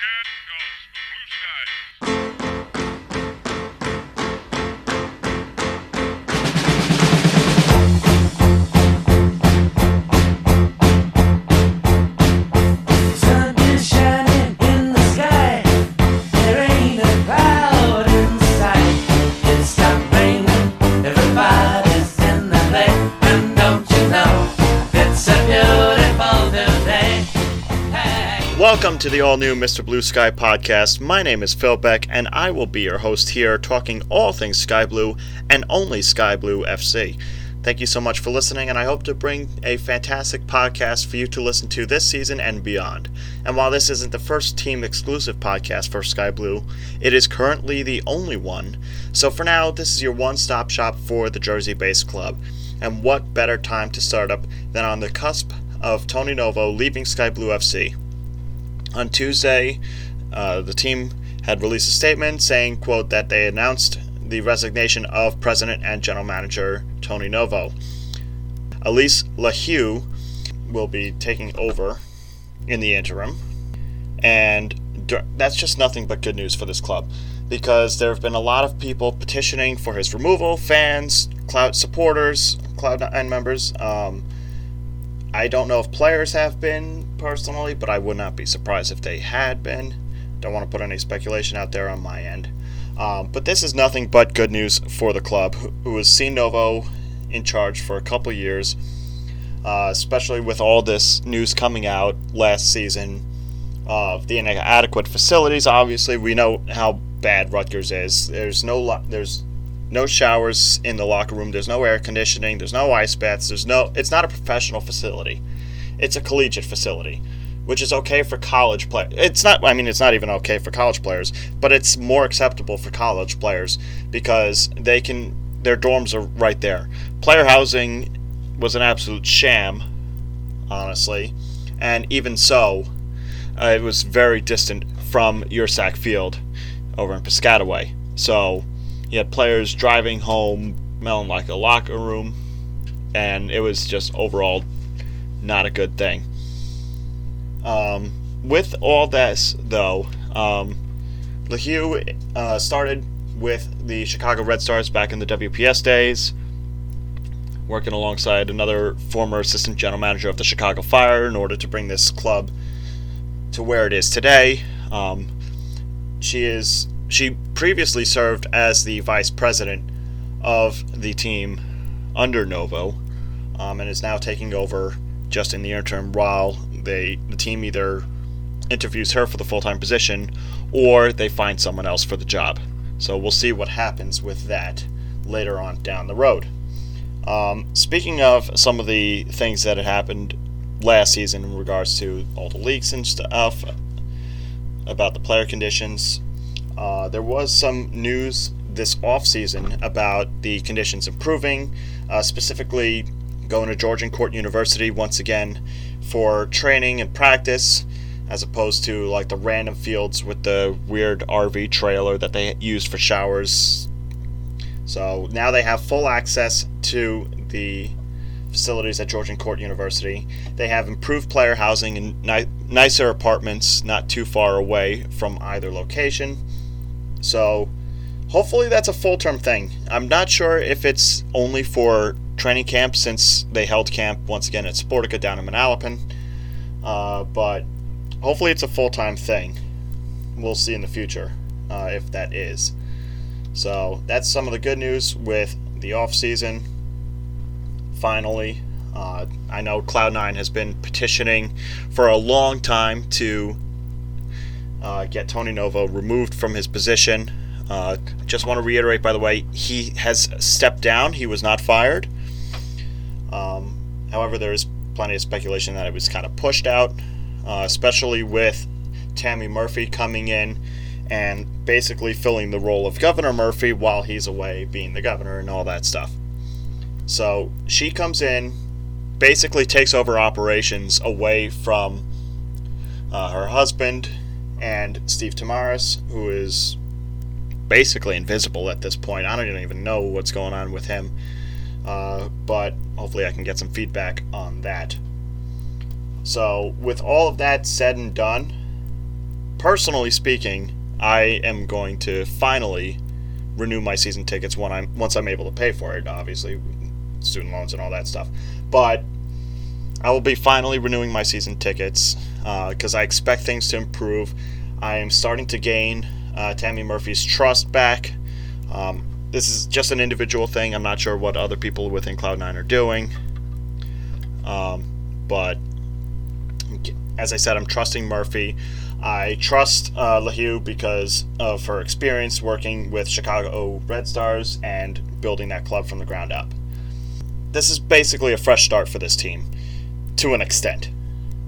Yeah. To the all new Mr. Blue Sky podcast. My name is Phil Beck, and I will be your host here, talking all things Sky Blue and only Sky Blue FC. Thank you so much for listening, and I hope to bring a fantastic podcast for you to listen to this season and beyond. And while this isn't the first team exclusive podcast for Sky Blue, it is currently the only one. So for now, this is your one stop shop for the Jersey based club. And what better time to start up than on the cusp of Tony Novo leaving Sky Blue FC? On Tuesday, uh, the team had released a statement saying, quote, that they announced the resignation of president and general manager Tony Novo. Alyse LaHue will be taking over in the interim, and that's just nothing but good news for this club because there have been a lot of people petitioning for his removal, fans, Cloud supporters, Cloud9 members. Um, I don't know if players have been personally, but I would not be surprised if they had been. Don't want to put any speculation out there on my end. Um, but this is nothing but good news for the club, who- has seen Novo in charge for a couple years, uh, especially with all this news coming out last season of the inadequate facilities. Obviously, we know how bad Rutgers is. There's no lo- there's no showers in the locker room. There's no air conditioning. There's no ice baths. There's no. It's not a professional facility. It's a collegiate facility, which is okay for college play. It's not. I mean, it's not even okay for college players, but it's more acceptable for college players because they can. Their dorms are right there. Player housing was an absolute sham, honestly, and even so, uh, it was very distant from Yurcak Field over in Piscataway. So you had players driving home, smelling like a locker room, and it was just overall not a good thing. Um, with all this, though, um, LaHue uh, started with the Chicago Red Stars back in the WPS days, working alongside another former assistant general manager of the Chicago Fire in order to bring this club to where it is today. Um, she is she previously served as the vice president of the team under Novo, um, and is now taking over just in the interim while they the team either interviews her for the full time position or they find someone else for the job. So we'll see what happens with that later on down the road. Um, speaking of some of the things that had happened last season in regards to all the leaks and stuff about the player conditions, uh, there was some news this offseason about the conditions improving, uh, specifically going to Georgian Court University once again for training and practice, as opposed to like the random fields with the weird RV trailer that they used for showers. So now they have full access to the facilities at Georgian Court University. They have improved player housing and ni- nicer apartments not too far away from either location. So hopefully that's a full term thing. I'm not sure if it's only for training camp since they held camp once again at Sportika down in Manalapan. Uh, but hopefully it's a full time thing. We'll see in the future uh, if that is. So that's some of the good news with the off season. Finally, uh, I know Cloud9 has been petitioning for a long time to uh, get Tony Novo removed from his position. Uh, just want to reiterate, by the way, he has stepped down. He was not fired. Um, however, there is plenty of speculation that it was kind of pushed out, uh, especially with Tammy Murphy coming in and basically filling the role of Governor Murphy while he's away being the governor and all that stuff. So she comes in, basically takes over operations away from uh, her husband and Steve Temares, who is basically invisible at this point. I don't even know what's going on with him. Uh, but hopefully I can get some feedback on that. So, with all of that said and done, personally speaking, I am going to finally renew my season tickets when I'm once I'm able to pay for it. Obviously, student loans and all that stuff. But I will be finally renewing my season tickets because uh, I expect things to improve. I am starting to gain uh, Tammy Murphy's trust back. Um, this is just an individual thing. I'm not sure what other people within Cloud9 are doing. Um, but as I said, I'm trusting Murphy. I trust uh, LaHue because of her experience working with Chicago Red Stars and building that club from the ground up. This is basically a fresh start for this team, to an extent,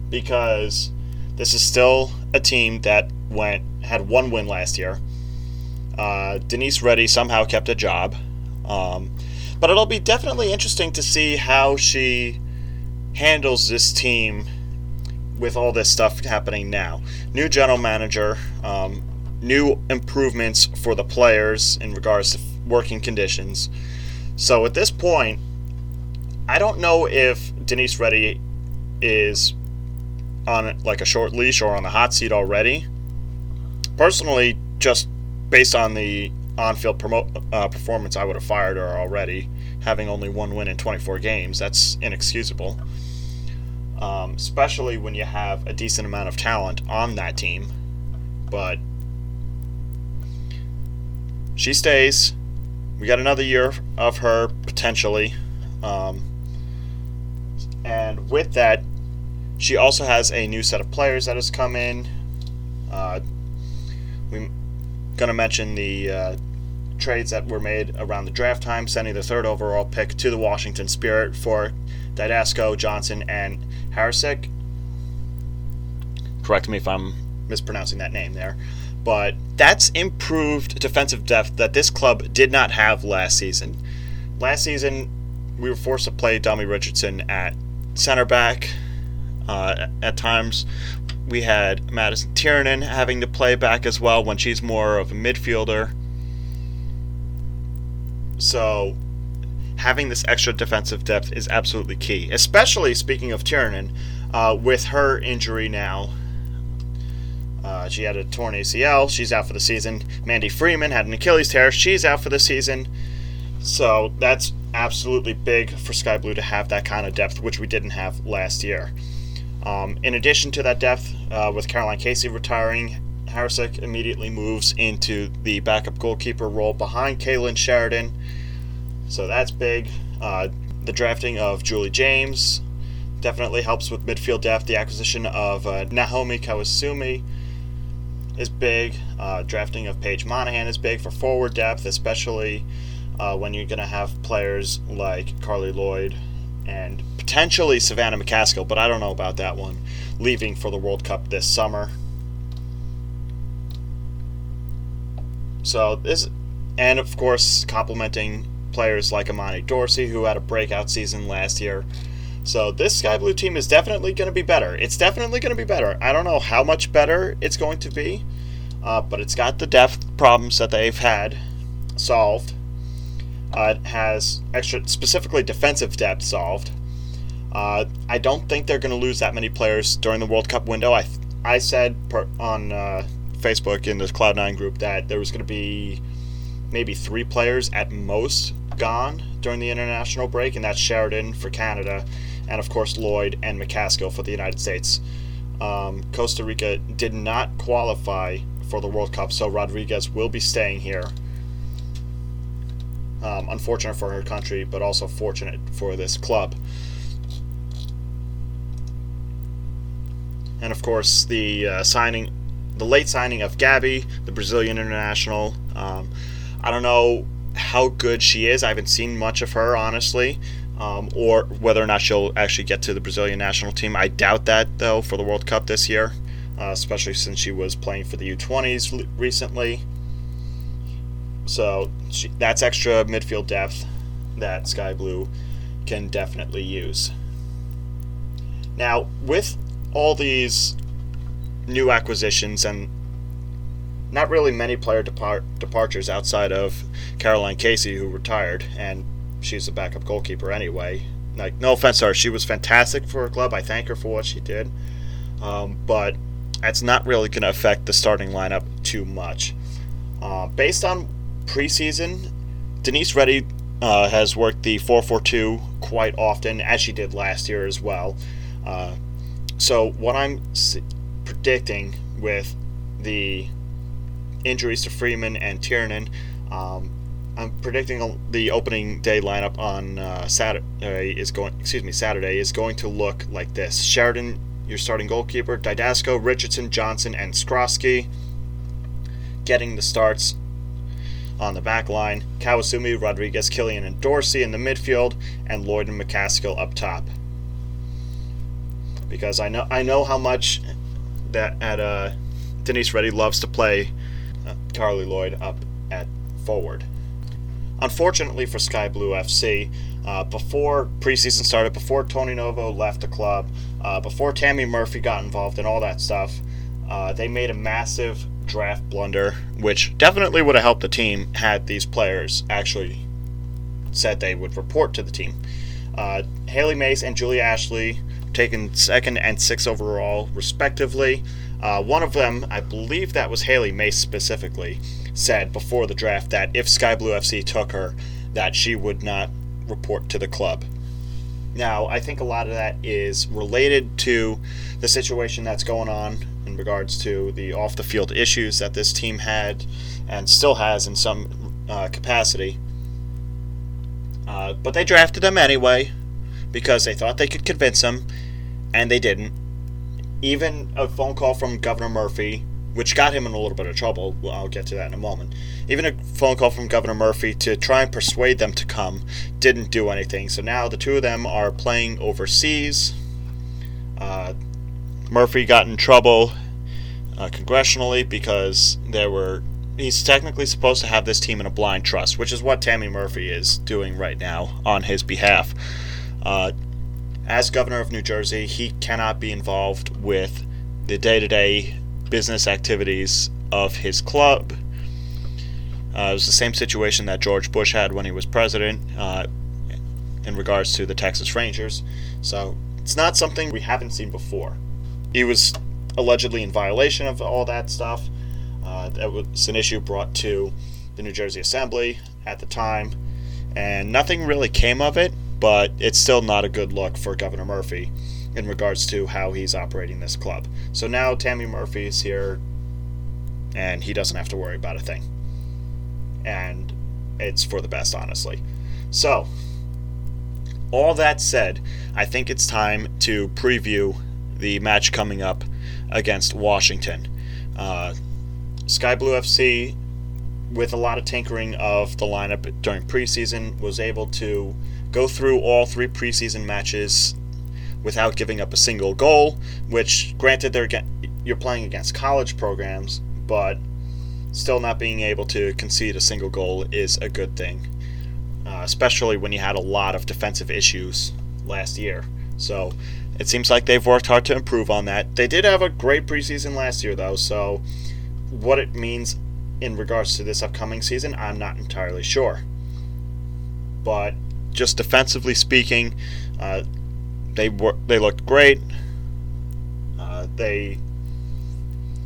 because this is still a team that went had one win last year. Uh, Denise Reddy somehow kept a job, um, but it'll be definitely interesting to see how she handles this team with all this stuff happening now. New general manager, um, new improvements for the players in regards to working conditions. So at this point, I don't know if Denise Reddy is on like a short leash or on the hot seat already. Personally, just based on the on-field promo- uh, performance, I would have fired her already. Having only one win in 24 games, that's inexcusable um, especially when you have a decent amount of talent on that team. But she stays. We got another year of her potentially. Um, and with that, she also has a new set of players that has come in. Uh, we're going to mention the uh, trades that were made around the draft time, sending the third overall pick to the Washington Spirit for Dydasco, Johnson, and Haracic. Correct me if I'm mispronouncing that name there. But that's improved defensive depth that this club did not have last season. Last season, we were forced to play Domi Richardson at center back. Uh, at times, we had Madison Tiernan having to play back as well when she's more of a midfielder. So having this extra defensive depth is absolutely key. Especially speaking of Tiernan, uh, with her injury now. Uh, she had a torn ACL. She's out for the season. Mandy Freeman had an Achilles tear. She's out for the season. So that's absolutely big for Sky Blue to have that kind of depth, which we didn't have last year. Um, in addition to that depth, uh, with Caroline Casey retiring, Haracic immediately moves into the backup goalkeeper role behind Kailen Sheridan. So that's big. Uh, the drafting of Julie James definitely helps with midfield depth. The acquisition of uh, Nahomi Kawasumi is big. Uh, drafting of Paige Monaghan is big for forward depth, especially uh, when you're going to have players like Carli Lloyd and potentially Savannah McCaskill, but I don't know about that one, leaving for the World Cup this summer. So this, and of course, complementing players like Imani Dorsey, who had a breakout season last year. So this Sky Blue team is definitely going to be better. It's definitely going to be better. I don't know how much better it's going to be, uh, but it's got the depth problems that they've had solved. Uh, it has extra, specifically defensive depth solved. Uh, I don't think they're going to lose that many players during the World Cup window. I I said per, on uh, Facebook in the Cloud9 group that there was going to be maybe three players at most gone during the international break, and that's Sheridan for Canada, and of course Lloyd and McCaskill for the United States. Um, Costa Rica did not qualify for the World Cup, so Rodriguez will be staying here. Um, unfortunate for her country, but also fortunate for this club. And of course, the uh, signing, the late signing of Gabby, the Brazilian international. Um, I don't know how good she is. I haven't seen much of her, honestly, um, or whether or not she'll actually get to the Brazilian national team. I doubt that, though, for the World Cup this year, uh, especially since she was playing for the U20s recently. So she, that's extra midfield depth that Sky Blue can definitely use. Now, with all these new acquisitions and not really many player depart- departures outside of Caroline Casey, who retired, and she's a backup goalkeeper anyway. Like, no offense to her, she was fantastic for her club. I thank her for what she did. Um, but that's not really going to affect the starting lineup too much. Uh, based on preseason, Denise Reddy uh, has worked the 442 quite often, as she did last year as well. Uh, so, what I'm predicting with the injuries to Freeman and Tiernan, um, I'm predicting the opening day lineup on uh, Saturday is going. Excuse me, Saturday is going to look like this: Sheridan, your starting goalkeeper, Dydasco, Richardson, Johnson, and Skroski getting the starts on the back line. Kawasumi, Rodriguez, Killion, and Dorsey in the midfield, and Lloyd and McCaskill up top. Because I know I know how much that at uh, Denise Reddy loves to play uh, Carli Lloyd up at forward. Unfortunately for Sky Blue FC, uh, before preseason started, before Tony Novo left the club, uh, before Tammy Murphy got involved in all that stuff, uh, they made a massive draft blunder, which definitely would have helped the team had these players actually said they would report to the team. Uh, Hailie Mace and Julia Ashley taken second and sixth overall, respectively. Uh, one of them, I believe that was Hailie Mace specifically, said before the draft that if Sky Blue FC took her, that she would not report to the club. Now, I think a lot of that is related to the situation that's going on in regards to the off the field issues that this team had and still has in some uh, capacity. Uh, but they drafted them anyway because they thought they could convince him, and they didn't. Even a phone call from Governor Murphy, which got him in a little bit of trouble, well, I'll get to that in a moment. Even a phone call from Governor Murphy to try and persuade them to come didn't do anything. So now the two of them are playing overseas. Uh, Murphy got in trouble uh, congressionally because there were he's technically supposed to have this team in a blind trust, which is what Tammy Murphy is doing right now on his behalf. Uh, as governor of New Jersey, he cannot be involved with the day to day business activities of his club. Uh, it was the same situation that George Bush had when he was president uh, in regards to the Texas Rangers. So it's not something we haven't seen before. He was allegedly in violation of all that stuff. Uh, that was an issue brought to the New Jersey Assembly at the time, and nothing really came of it, but it's still not a good look for Governor Murphy in regards to how he's operating this club. So now Tammy Murphy is here, and he doesn't have to worry about a thing. And it's for the best, honestly. So, all that said, I think it's time to preview the match coming up against Washington. Uh, Sky Blue FC, with a lot of tinkering of the lineup during preseason, was able to go through all three preseason matches without giving up a single goal. Which, granted, they're you're playing against college programs, but still not being able to concede a single goal is a good thing, uh, especially when you had a lot of defensive issues last year. So it seems like they've worked hard to improve on that. They did have a great preseason last year, though, so what it means in regards to this upcoming season, I'm not entirely sure. But just defensively speaking, uh, they were they looked great. Uh, they,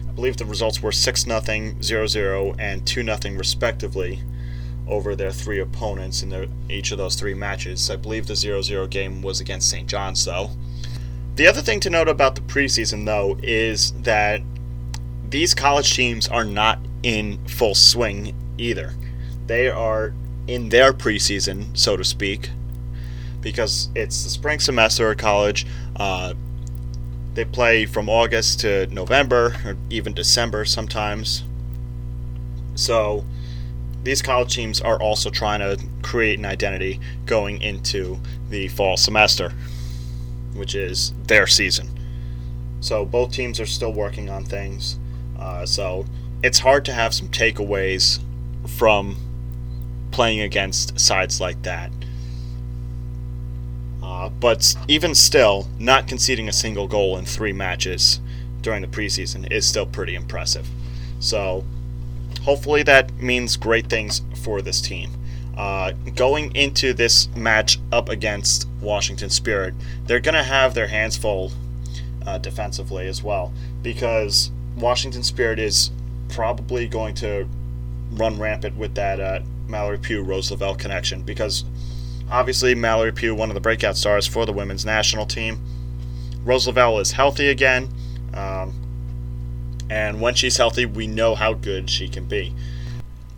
I believe the results were six nothing, 0-0, and two nothing respectively over their three opponents in their, each of those three matches. I believe the 0-0 game was against St. John's, though. The other thing to note about the preseason, though, is that these college teams are not in full swing either. They are in their preseason, so to speak, because it's the spring semester at college. Uh, they play from August to November, or even December sometimes. So these college teams are also trying to create an identity going into the fall semester, which is their season. So both teams are still working on things. Uh, so it's hard to have some takeaways from playing against sides like that. Uh, but even still, not conceding a single goal in three matches during the preseason is still pretty impressive. So hopefully that means great things for this team. Uh, going into this match up against Washington Spirit, they're going to have their hands full uh, defensively as well because Washington Spirit is probably going to run rampant with that uh, Mallory Pugh Rose Lavelle connection because obviously Mallory Pugh, one of the breakout stars for the women's national team. Rose Lavelle is healthy again, um, and when she's healthy, we know how good she can be.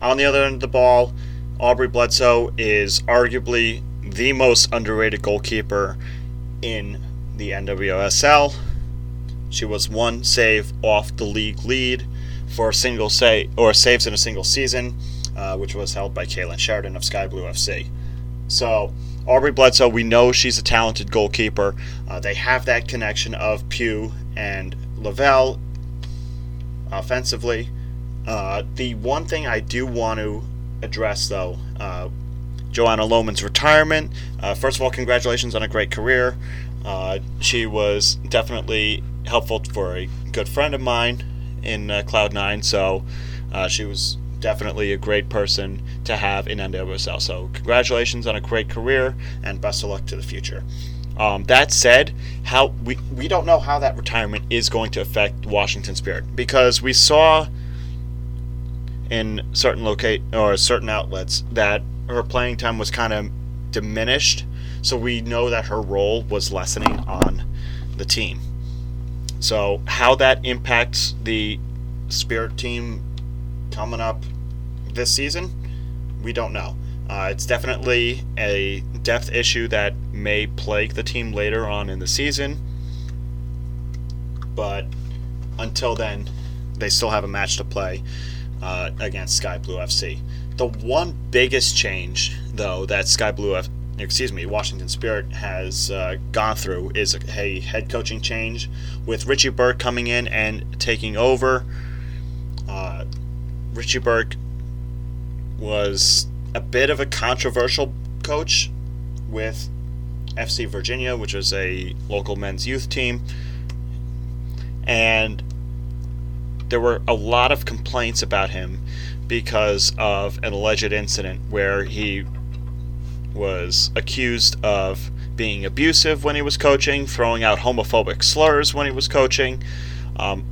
On the other end of the ball, Aubrey Bledsoe is arguably the most underrated goalkeeper in the NWSL. She was one save off the league lead for a single save or saves in a single season, uh, which was held by Kailen Sheridan of Sky Blue FC. So Aubrey Bledsoe, we know she's a talented goalkeeper. Uh, they have that connection of Pugh and Lavelle offensively. Uh, the one thing I do want to address, though, uh, Joanna Lohman's retirement. Uh, first of all, congratulations on a great career. Uh, she was definitely helpful for a good friend of mine in uh, Cloud9, so she was definitely a great person to have in NWSL. So, congratulations on a great career and best of luck to the future. Um, that said, how we, we don't know how that retirement is going to affect Washington Spirit because we saw in certain locate or certain outlets that her playing time was kind of diminished. So we know that her role was lessening on the team. So how that impacts the Spirit team coming up this season, we don't know. Uh, it's definitely a depth issue that may plague the team later on in the season. But until then, they still have a match to play uh, against Sky Blue FC. The one biggest change, though, that Sky Blue, F- excuse me, Washington Spirit has uh, gone through is a head coaching change with Richie Burke coming in and taking over. Uh, Richie Burke was a bit of a controversial coach with FC Virginia, which was a local men's youth team. And there were a lot of complaints about him because of an alleged incident where he was accused of being abusive when he was coaching, throwing out homophobic slurs when he was coaching. Um,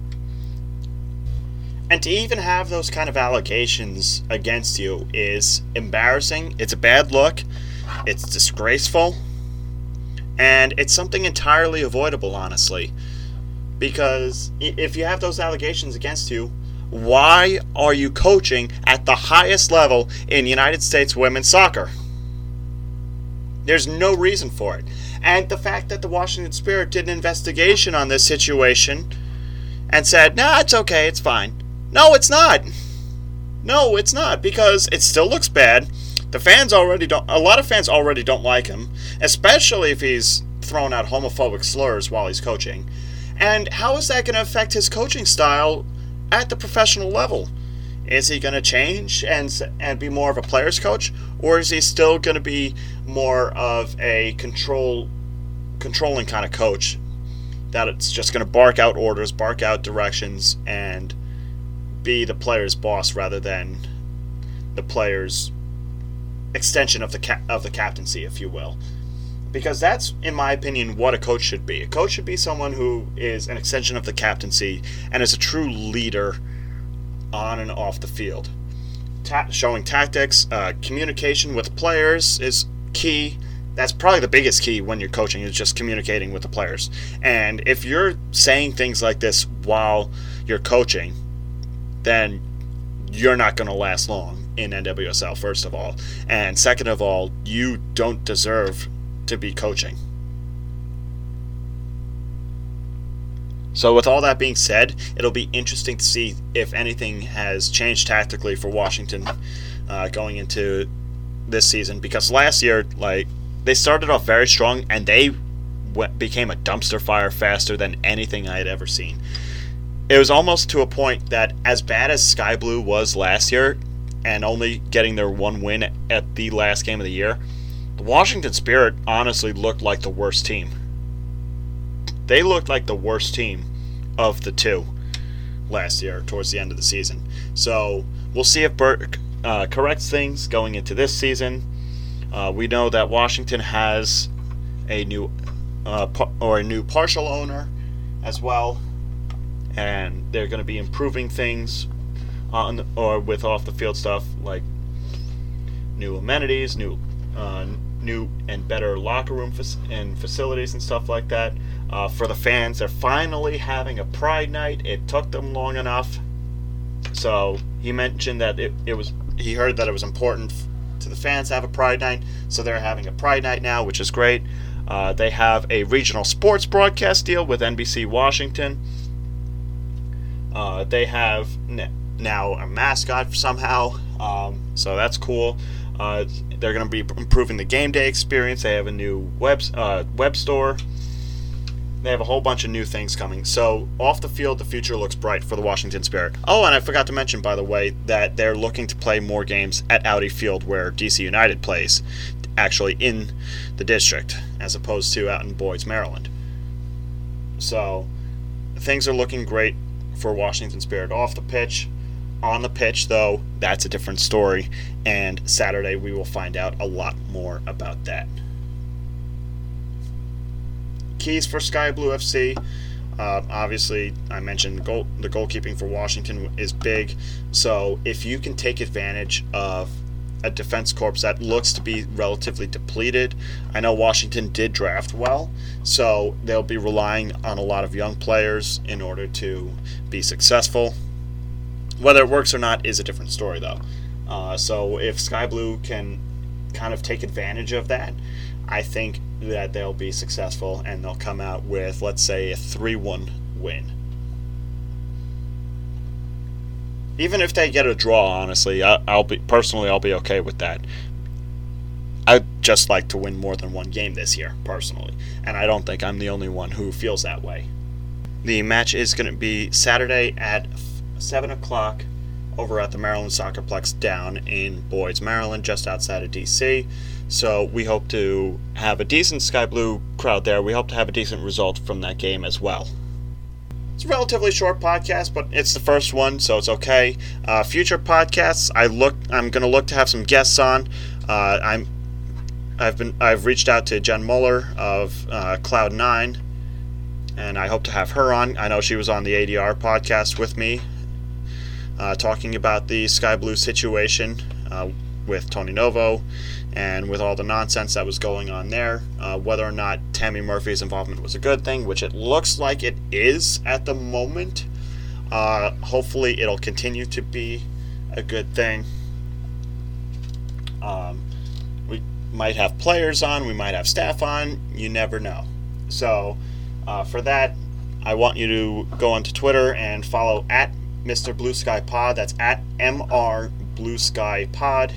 and to even have those kind of allegations against you is embarrassing. It's a bad look. It's disgraceful. And it's something entirely avoidable, honestly. Because if you have those allegations against you, why are you coaching at the highest level in United States women's soccer? There's no reason for it. And the fact that the Washington Spirit did an investigation on this situation and said, nah, it's okay, it's fine. No, it's not. No, it's not because it still looks bad. The fans already don't, a lot of fans already don't like him, especially if he's throwing out homophobic slurs while he's coaching. And how is that going to affect his coaching style at the professional level? Is he going to change and and be more of a player's coach, or is he still going to be more of a control controlling kind of coach that it's just going to bark out orders, bark out directions, and be the player's boss rather than the player's extension of the ca- of the captaincy, if you will because that's, in my opinion, what a coach should be. A coach should be someone who is an extension of the captaincy and is a true leader on and off the field. Ta- showing tactics, uh, communication with players is key. That's probably the biggest key when you're coaching is just communicating with the players. And if you're saying things like this while you're coaching, then you're not going to last long in NWSL, first of all. And second of all, you don't deserve to be coaching. So, with all that being said, it'll be interesting to see if anything has changed tactically for Washington uh, going into this season. Because last year, like, they started off very strong and they became a dumpster fire faster than anything I had ever seen. It was almost to a point that, as bad as Sky Blue was last year, and only getting their one win at the last game of the year, the Washington Spirit honestly looked like the worst team. They looked like the worst team of the two last year towards the end of the season. So we'll see if Burke uh, corrects things going into this season. Uh, we know that Washington has a new uh, or a new partial owner as well, and they're going to be improving things on or with off the field stuff like new amenities, new uh, new and better locker room and facilities and stuff like that. Uh, for the fans, they're finally having a Pride night. It took them long enough. So he mentioned that it, it was he heard that it was important to the fans to have a Pride night, so they're having a Pride night now, which is great. Uh, they have a regional sports broadcast deal with NBC Washington. Uh, they have n- now a mascot somehow, um, so that's cool. Uh, they're going to be improving the game day experience. They have a new web uh, web store. They have a whole bunch of new things coming. So off the field, the future looks bright for the Washington Spirit. Oh, and I forgot to mention, by the way, that they're looking to play more games at Audi Field, where DC United plays, actually in the district, as opposed to out in Boyd's, Maryland. So things are looking great for Washington Spirit off the pitch. On the pitch, though, that's a different story, and Saturday we will find out a lot more about that. Keys for Sky Blue FC. Uh, obviously, I mentioned goal, the goalkeeping for Washington is big. So if you can take advantage of a defense corps that looks to be relatively depleted, I know Washington did draft well, so they'll be relying on a lot of young players in order to be successful. Whether it works or not is a different story, though. Uh, so if Sky Blue can kind of take advantage of that, I think that they'll be successful and they'll come out with, let's say, a 3 1 win. Even if they get a draw, honestly, I, I'll be personally I'll be okay with that. I'd just like to win more than one game this year, personally, and I don't think I'm the only one who feels that way. The match is going to be Saturday at 7 o'clock over at the Maryland Soccerplex down in Boyd's, Maryland, just outside of DC. So we hope to have a decent Sky Blue crowd there. We hope to have a decent result from that game as well. It's a relatively short podcast, but it's the first one, so it's okay. Uh, future podcasts, I look, I'm going to look to have some guests on. Uh, I'm, I've been, I've reached out to Jen Muller of uh, Cloud Nine, and I hope to have her on. I know she was on the ADR podcast with me, uh, talking about the Sky Blue situation uh, with Tony Novo and with all the nonsense that was going on there, uh, whether or not Tammy Murphy's involvement was a good thing, which it looks like it is at the moment. Uh, hopefully, it'll continue to be a good thing. Um, we might have players on, we might have staff on, you never know. So, uh, for that, I want you to go onto Twitter and follow at Mr. Blue Sky Pod. That's at MR Blue Sky Pod.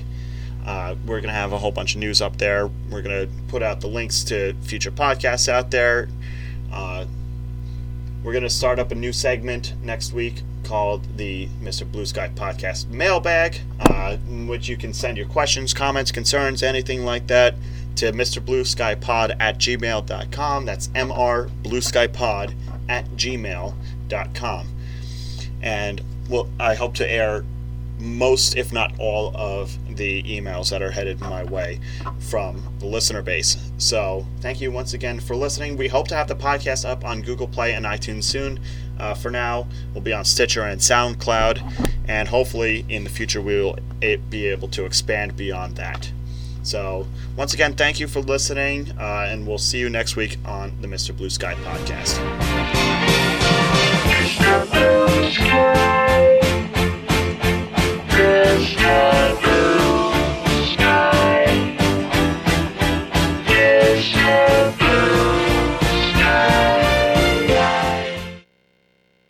Uh, we're going to have a whole bunch of news up there. We're going to put out the links to future podcasts out there. Uh, we're going to start up a new segment next week called the Mr. Blue Sky Podcast Mailbag, uh, in which you can send your questions, comments, concerns, anything like that to Mr. Blue Sky Pod at gmail.com. That's MR Blue Sky Pod at gmail.com. And well, I hope to air most, if not all, of the emails that are headed my way from the listener base. So, thank you once again for listening. We hope to have the podcast up on Google Play and iTunes soon. Uh, for now, we'll be on Stitcher and SoundCloud, and hopefully in the future we will be able to expand beyond that. So, once again, thank you for listening, uh, and we'll see you next week on the Mr. Blue Sky podcast. Shattered.